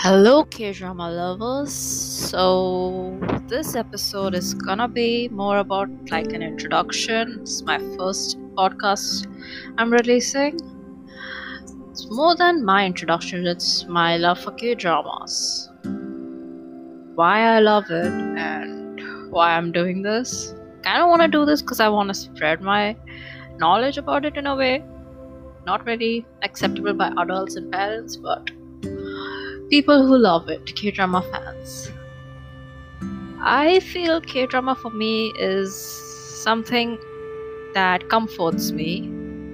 Hello, K drama lovers. So, this episode is gonna be more about like an introduction. It's my first podcast I'm releasing. It's more than my introduction, it's my love for K dramas. Why I love it and why I'm doing this. I Kind of want to do this because I want to spread my knowledge about it in a way not really acceptable by adults and parents, but people who love it, K drama fans. I feel K drama for me is something that comforts me.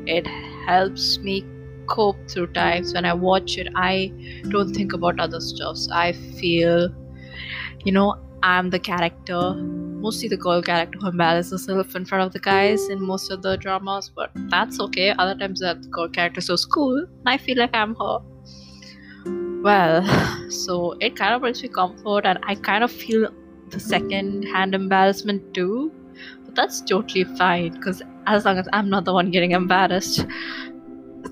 It helps me cope through times when I watch it. I don't think about other stuffs. I feel, you know, I'm the character, mostly the girl character who embarrasses herself in front of the guys in most of the dramas, but that's okay. Other times that girl character is so cool, and I feel like I'm her well so it kind of brings me comfort and i kind of feel the second hand embarrassment too. But that's totally fine because as long as i'm not the one getting embarrassed.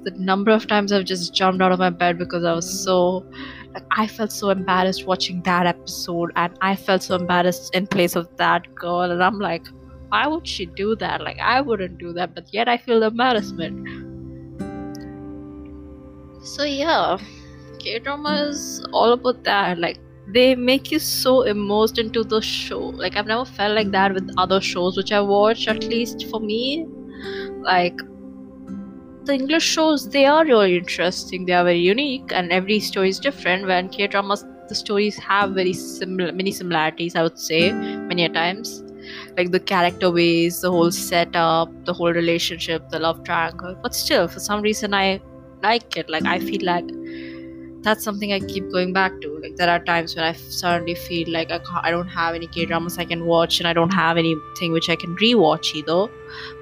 The number of times i've just jumped out of my bed because i was so like i felt so embarrassed watching that episode and i felt so embarrassed in place of that girl and i'm like why would she do that? Like i wouldn't do that but yet i feel the embarrassment. So yeah K drama is all about that. Like they make you so immersed into the show. Like I've never felt like that with other shows which I watch. At least for me, like the English shows, they are really interesting. They are very unique, and every story is different. When K dramas, the stories have very similar, many similarities. I would say many a times, like the character ways, the whole setup, the whole relationship, the love triangle. But still, for some reason, I like it. Like I feel like that's something I keep going back to. Like there are times when I suddenly feel like I, I don't have any K dramas I can watch, and I don't have anything which I can rewatch either.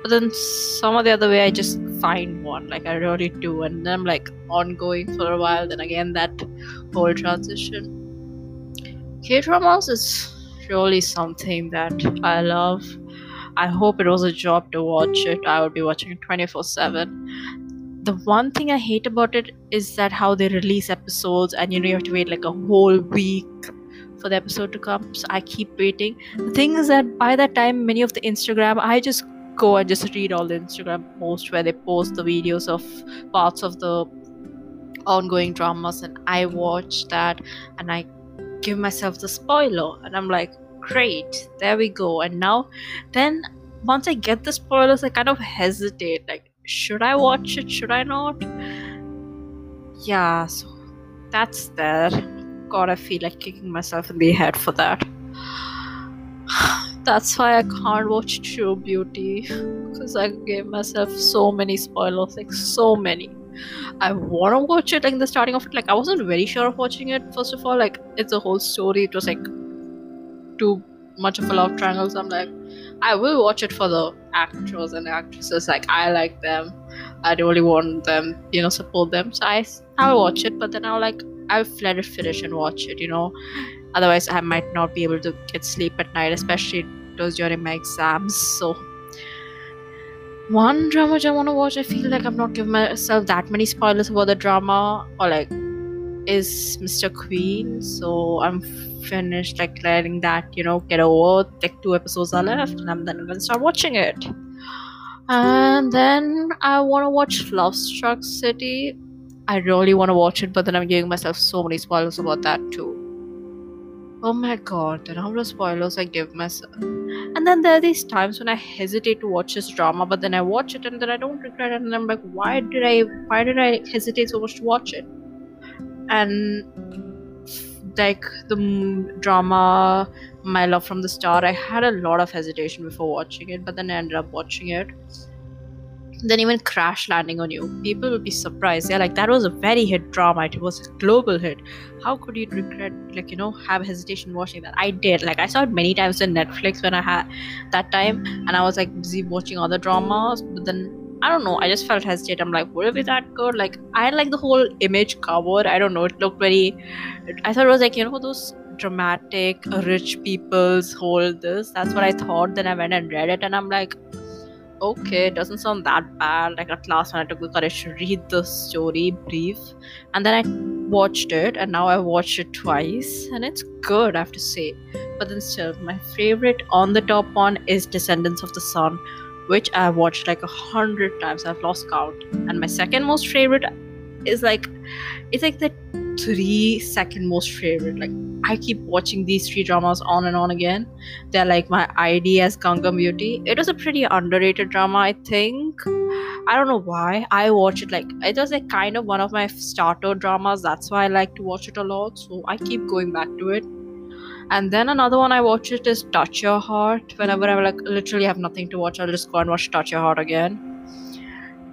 But then some of the other way, I just find one. Like I really do, and then I'm like ongoing for a while. Then again, that whole transition. K dramas is really something that I love. I hope it was a job to watch it. I would be watching 24 7 the one thing I hate about it is that how they release episodes and you know you have to wait like a whole week for the episode to come. So I keep waiting. The thing is that by that time, many of the Instagram, I just go and just read all the Instagram posts where they post the videos of parts of the ongoing dramas, and I watch that and I give myself the spoiler, and I'm like, great, there we go. And now, then once I get the spoilers, I kind of hesitate, like should I watch it? Should I not? Yeah, so that's there. God, I feel like kicking myself in the head for that. That's why I can't watch True Beauty because I gave myself so many spoilers, like so many. I want to watch it like the starting of it. Like I wasn't very sure of watching it. First of all, like it's a whole story. It was like too much of a love triangle. So I'm like, I will watch it for the actors and actresses. Like I like them. I don't really want them, you know, support them. So I I'll watch it, but then I'll like I'll let it finish and watch it, you know. Otherwise, I might not be able to get sleep at night, especially those during my exams. So one drama which I want to watch, I feel like I've not given myself that many spoilers about the drama, or like is Mr. Queen. So I'm finished like letting that you know get over. Like two episodes are left and i'm then gonna start watching it. And then i want to watch love struck city. I really want to watch it but then i'm giving myself so many spoilers about that too. Oh my god the number of spoilers i give myself. And then there are these times when i hesitate to watch this drama but then i watch it and then i don't regret it. And i'm like why did i why did i hesitate so much to watch it and like the drama my love from the star i had a lot of hesitation before watching it but then i ended up watching it. Then even crash landing on you people will be surprised. Yeah like that was a very hit drama. It was a global hit. How could you regret like you know have hesitation watching that? I did. Like i saw it many times on netflix when i had that time and i was like busy watching other dramas but then I don't know. I just felt hesitant. I'm like, would it be that good? Like, I like the whole image cover. I don't know. It looked very. I thought it was like you know those dramatic uh, mm-hmm. rich people's whole this. That's what I thought. Then I went and read it, and I'm like, okay, it doesn't sound that bad. Like at last, when I took the courage to read the story brief, and then I watched it and now I watched it twice and it's good, I have to say. But then still, my favorite on the top one is Descendants of the Sun, which I've watched like a hundred times. I've lost count. And my second most favorite is like it's like the three second most favorite. Like I keep watching these three dramas on and on again. They're like my ID as Gangnam Beauty. It was a pretty underrated drama, I think. I don't know why. I watch it like it was like kind of one of my starter dramas. That's why I like to watch it a lot. So I keep going back to it. And then another one I watch it is Touch Your Heart. Whenever I like literally have nothing to watch, I'll just go and watch Touch Your Heart again.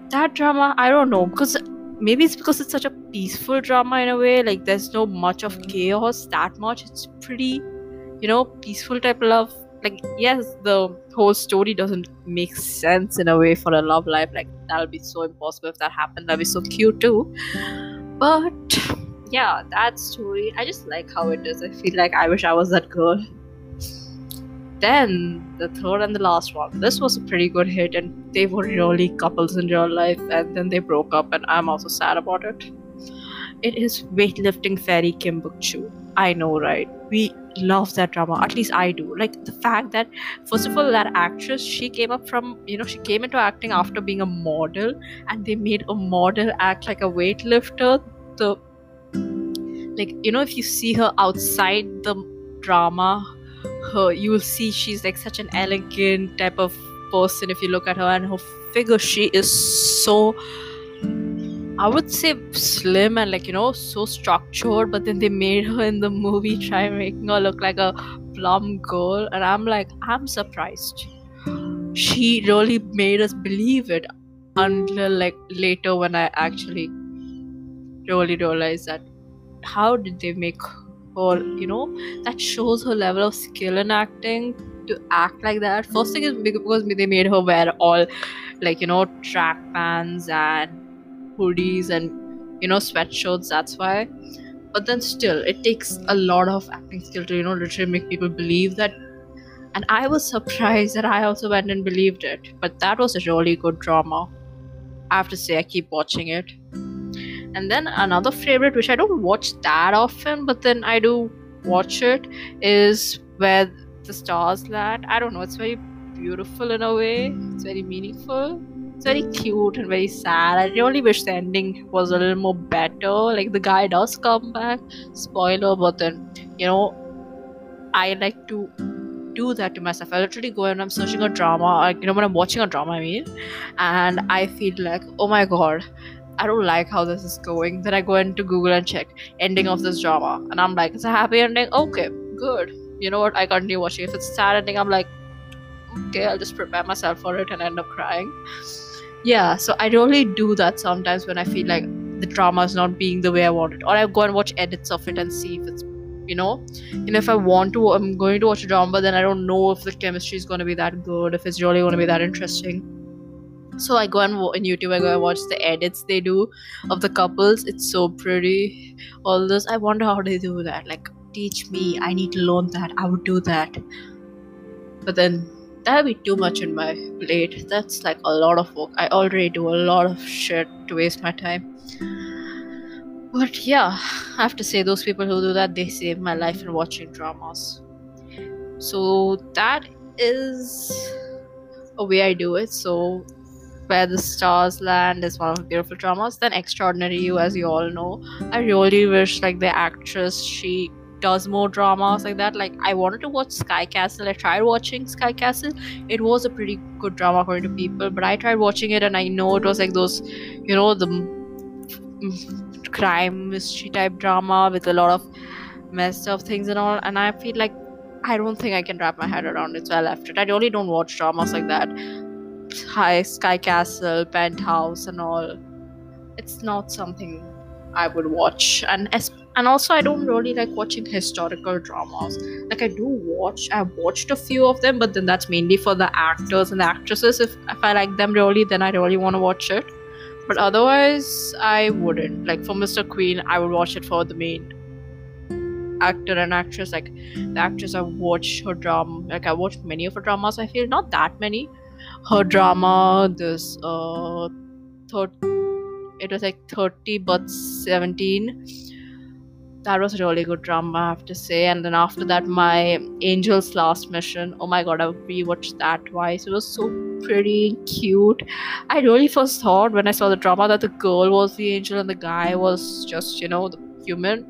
That drama, I don't know, because maybe it's because it's such a peaceful drama in a way like there's no much of mm. chaos that much. It's pretty you know peaceful type of love. Like yes the whole story doesn't make sense in a way for a love life. Like that'll be so impossible if that happened. That'd be so cute too. But yeah that story i just like how it is i feel like i wish i was that girl then the third and the last one. This was a pretty good hit, and they were really couples in real life, and then they broke up, and I'm also sad about it. It is weightlifting fairy Kim Bok Joo. I know, right? We love that drama. At least I do. Like the fact that, first of all, that actress she came up from, you know, she came into acting after being a model, and they made a model act like a weightlifter. The like, you know, if you see her outside the drama her you will see she's like such an elegant type of person if you look at her and her figure she is so I would say slim and like you know so structured, but then they made her in the movie try making her look like a plum girl, and I'm like I'm surprised. She really made us believe it until like later when I actually really realized that how did they make her you know? That shows her level of skill in acting to act like that. First thing is because they made her wear all like you know track pants and hoodies and you know sweatshirts that's why. But then still it takes a lot of acting skill to you know literally make people believe that. And i was surprised that i also went and believed it. But that was a really good drama. I have to say i keep watching it and then another favorite, which I don't watch that often, but then I do watch it, is Where the Stars Land. I don't know, it's very beautiful in a way, it's very meaningful. It's very cute and very sad. I really wish the ending was a little more better. Like the guy does come back, spoiler, but then you know, I like to do that to myself. I literally go and I'm searching a drama, like, you know, when I'm watching a drama, I mean, and I feel like, oh my god, I don't like how this is going. Then I go into Google and check ending of this drama, and I'm like, it's a happy ending. Okay, good. You know what? I continue watching. If it's sad ending, I'm like, okay, I'll just prepare myself for it and end up crying. Yeah, so I really do that sometimes when I feel like the drama is not being the way I want it, or I go and watch edits of it and see if it's you know and if i want to i'm going to watch a drama then i don't know if the chemistry is going to be that good if it's really going to be that interesting so i go on, on youtube i go and watch the edits they do of the couples. It's so pretty. All this i wonder how they do that. Like teach me. I need to learn that. I would do that. But then that'd be too much in my plate. That's like a lot of work. I already do a lot of shit to waste my time. But yeah i have to say those people who do that they save my life in watching dramas. So that is a way i do it. So where the Stars Land is one of the beautiful dramas. Then Extraordinary You, as you all know. I really wish like the actress she does more dramas like that. Like I wanted to watch Sky Castle. I tried watching Sky Castle. It was a pretty good drama according to people, but I tried watching it and I know it was like those, you know, the crime mystery type drama with a lot of messed up things and all. And I feel like I don't think I can wrap my head around it, so I left it. I really don't watch dramas like that high sky castle penthouse and all it's not something i would watch. And and also i don't really like watching historical dramas. Like i do watch i've watched a few of them but then that's mainly for the actors and the actresses. If, if i like them really then i really want to watch it. But otherwise i wouldn't. Like for mr queen i would watch it for the main actor and actress. Like the actress i've watched her drama like i watched many of her dramas i feel. Not that many her drama this uh third it was like 30 but 17 that was a really good drama, I have to say. And then after that, my Angel's Last Mission. Oh my god, I rewatched that twice. It was so pretty cute. I really first thought when I saw the drama that the girl was the angel and the guy was just, you know, the human.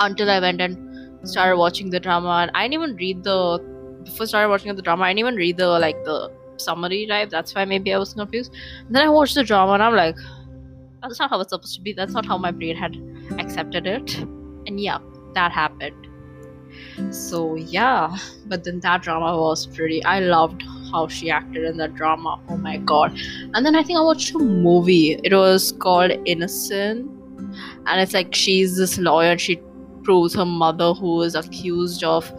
Until I went and started watching the drama, and I didn't even read the I started watching the drama. I didn't even read the like the summary type. That's why maybe I was confused. And then I watched the drama, and I'm like, that's not how it's supposed to be. That's not how my brain had accepted it. And yeah, that happened. So yeah, but then that drama was pretty. I loved how she acted in that drama. Oh my god. And then I think I watched a movie. It was called Innocent. And it's like she's this lawyer she proves her mother who is accused of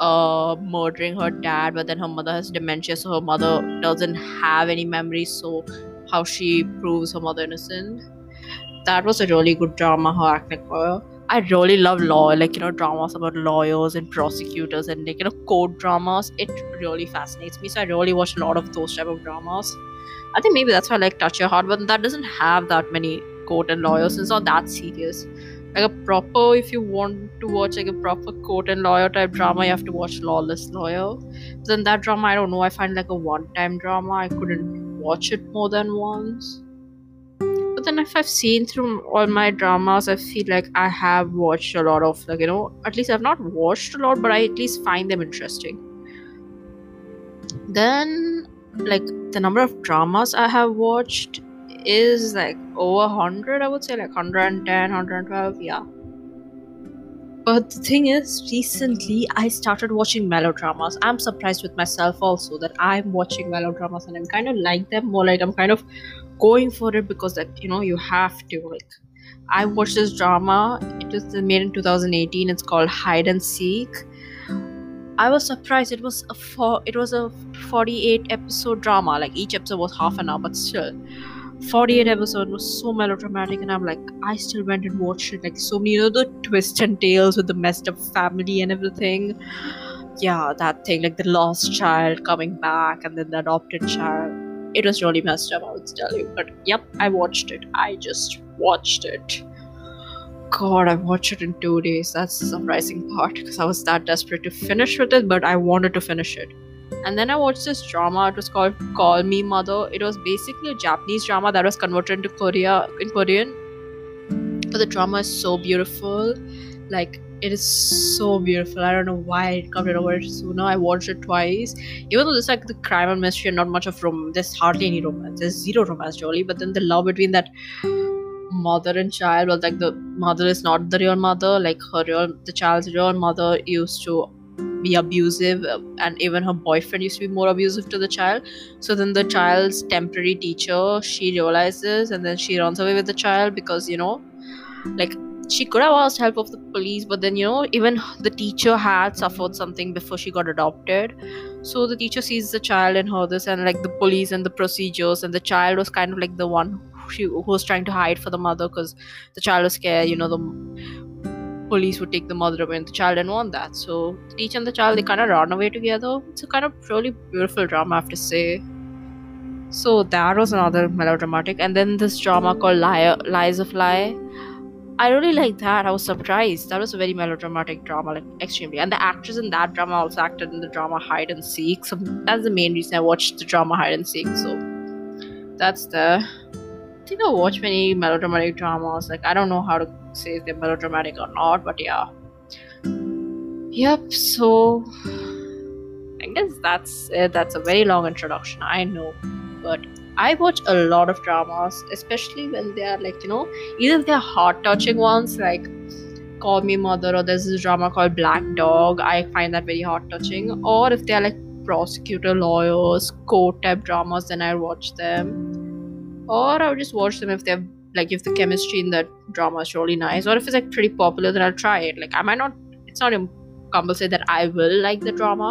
uh, murdering her dad, but then her mother has dementia, so her mother doesn't have any memories. So how she proves her mother innocent. That was a really good drama. Her acting for. I really love law, like you know, dramas about lawyers and prosecutors and like you know, court dramas. It really fascinates me. So I really watch a lot of those type of dramas. I think maybe that's why I like Touch Your Heart, but that doesn't have that many court and lawyers. It's not that serious. Like a proper, if you want to watch like a proper court and lawyer type drama, you have to watch Lawless Lawyer. Then that drama, I don't know. I find like a one-time drama. I couldn't watch it more than once. But then if I've seen through all my dramas, I feel like I have watched a lot of like you know, at least I've not watched a lot, but I at least find them interesting. Then like the number of dramas I have watched is like over 100 i would say like 110 112 yeah. But the thing is recently i started watching melodramas. I'm surprised with myself also that i'm watching melodramas and i'm kind of like them more like i'm kind of going for it because that you know you have to like i watched this drama. It was made in 2018 it's called hide and seek. I was surprised. It was a four, it was a 48 episode drama. Like each episode was half an hour, but still, 48 episode was so melodramatic and i'm like i still went and watched it like so many you know the twists and tales with the messed up family and everything. Yeah that thing like the lost child coming back and then the adopted child. It was really messed up i would tell you but yep i watched it. I just watched it. God i watched it in two days. That's the surprising part because i was that desperate to finish with it but i wanted to finish it and then I watched this drama. It was called Call Me Mother. It was basically a Japanese drama that was converted into Korea in Korean. But the drama is so beautiful. Like it is so beautiful. I don't know why I covered over it sooner. I watched it twice. Even though it's like the crime and mystery and not much of romance. There's hardly any romance. There's zero romance, Jolie. But then the love between that mother and child was like the mother is not the real mother. Like her real the child's real mother used to be abusive uh, and even her boyfriend used to be more abusive to the child. So then the child's temporary teacher she realizes and then she runs away with the child because you know like she could have asked help of the police but then you know even the teacher had suffered something before she got adopted. So the teacher sees the child and her this and like the police and the procedures and the child was kind of like the one who, who was trying to hide for the mother because the child was scared you know the police would take the mother away and the child didn't want that. So the teacher and the child they kind of run away together. It's a kind of really beautiful drama, I have to say. So that was another melodramatic, and then this drama called Liar, Lies of Lie. I really like that. I was surprised. That was a very melodramatic drama, like extremely. And the actress in that drama also acted in the drama Hide and Seek. So that's the main reason I watched the drama Hide and Seek. So that's the. I think I watch many melodramatic dramas. Like I don't know how to say if they're melodramatic or not, but yeah. Yep, so I guess that's it. That's a very long introduction, I know. But I watch a lot of dramas, especially when they are like, you know, either they're heart touching ones like Call Me Mother or there's this drama called Black Dog. I find that very heart touching. Or if they're like prosecutor lawyers, court type dramas, then I watch them. Or I'll just watch them if they're like if the chemistry in that drama is really nice. Or if it's like pretty popular then i'll try it. Like i might not it's not compulsory that i will like the drama.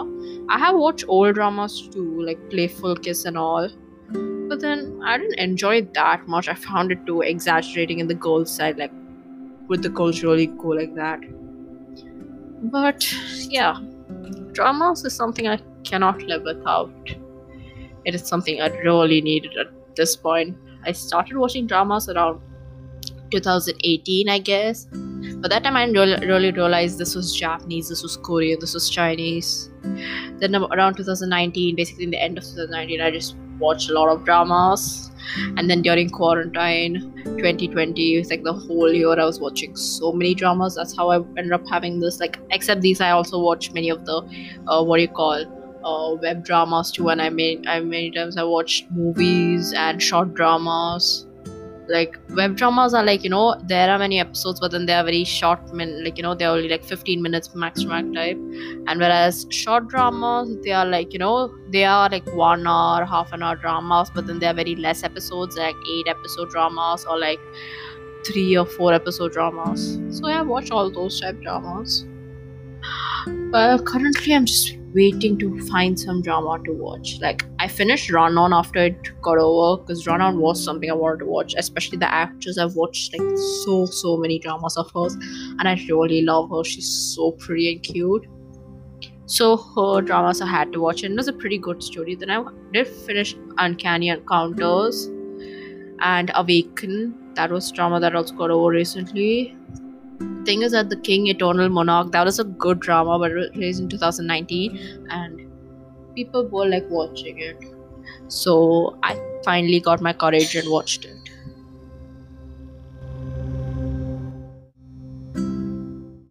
I have watched old dramas too like playful kiss and all. But then i didn't enjoy it that much. I found it too exaggerating in the girls side like with the girls really cool like that? But yeah. Dramas is something i cannot live without. It is something i really needed at this point I started watching dramas around 2018, I guess. But that time I didn't really realize this was Japanese, this was Korean, this was Chinese. Then around 2019, basically in the end of 2019, I just watched a lot of dramas. And then during quarantine 2020, it's like the whole year I was watching so many dramas. That's how I ended up having this. Like, except these, I also watch many of the uh, what do you call uh, web dramas too. And I made I many times I watched movies and short dramas. Like web dramas are like you know there are many episodes but then they are very short min like you know they're only like 15 minutes max max type. And whereas short dramas they are like you know they are like one hour half an hour dramas but then they are very less episodes like eight episode dramas or like three or four episode dramas. So yeah, I watch all those type dramas. But currently i'm just waiting to find some drama to watch. Like I finished Run On after it got over because Run On was something I wanted to watch, especially the actress. I've watched like so so many dramas of hers, and I really love her. She's so pretty and cute. So her dramas I had to watch, and it was a pretty good story. Then I did finish Uncanny Encounters and Awaken. That was drama that also got over recently thing is that the King Eternal Monarch that was a good drama, but it was released in 2019, and people were like watching it. So I finally got my courage and watched it.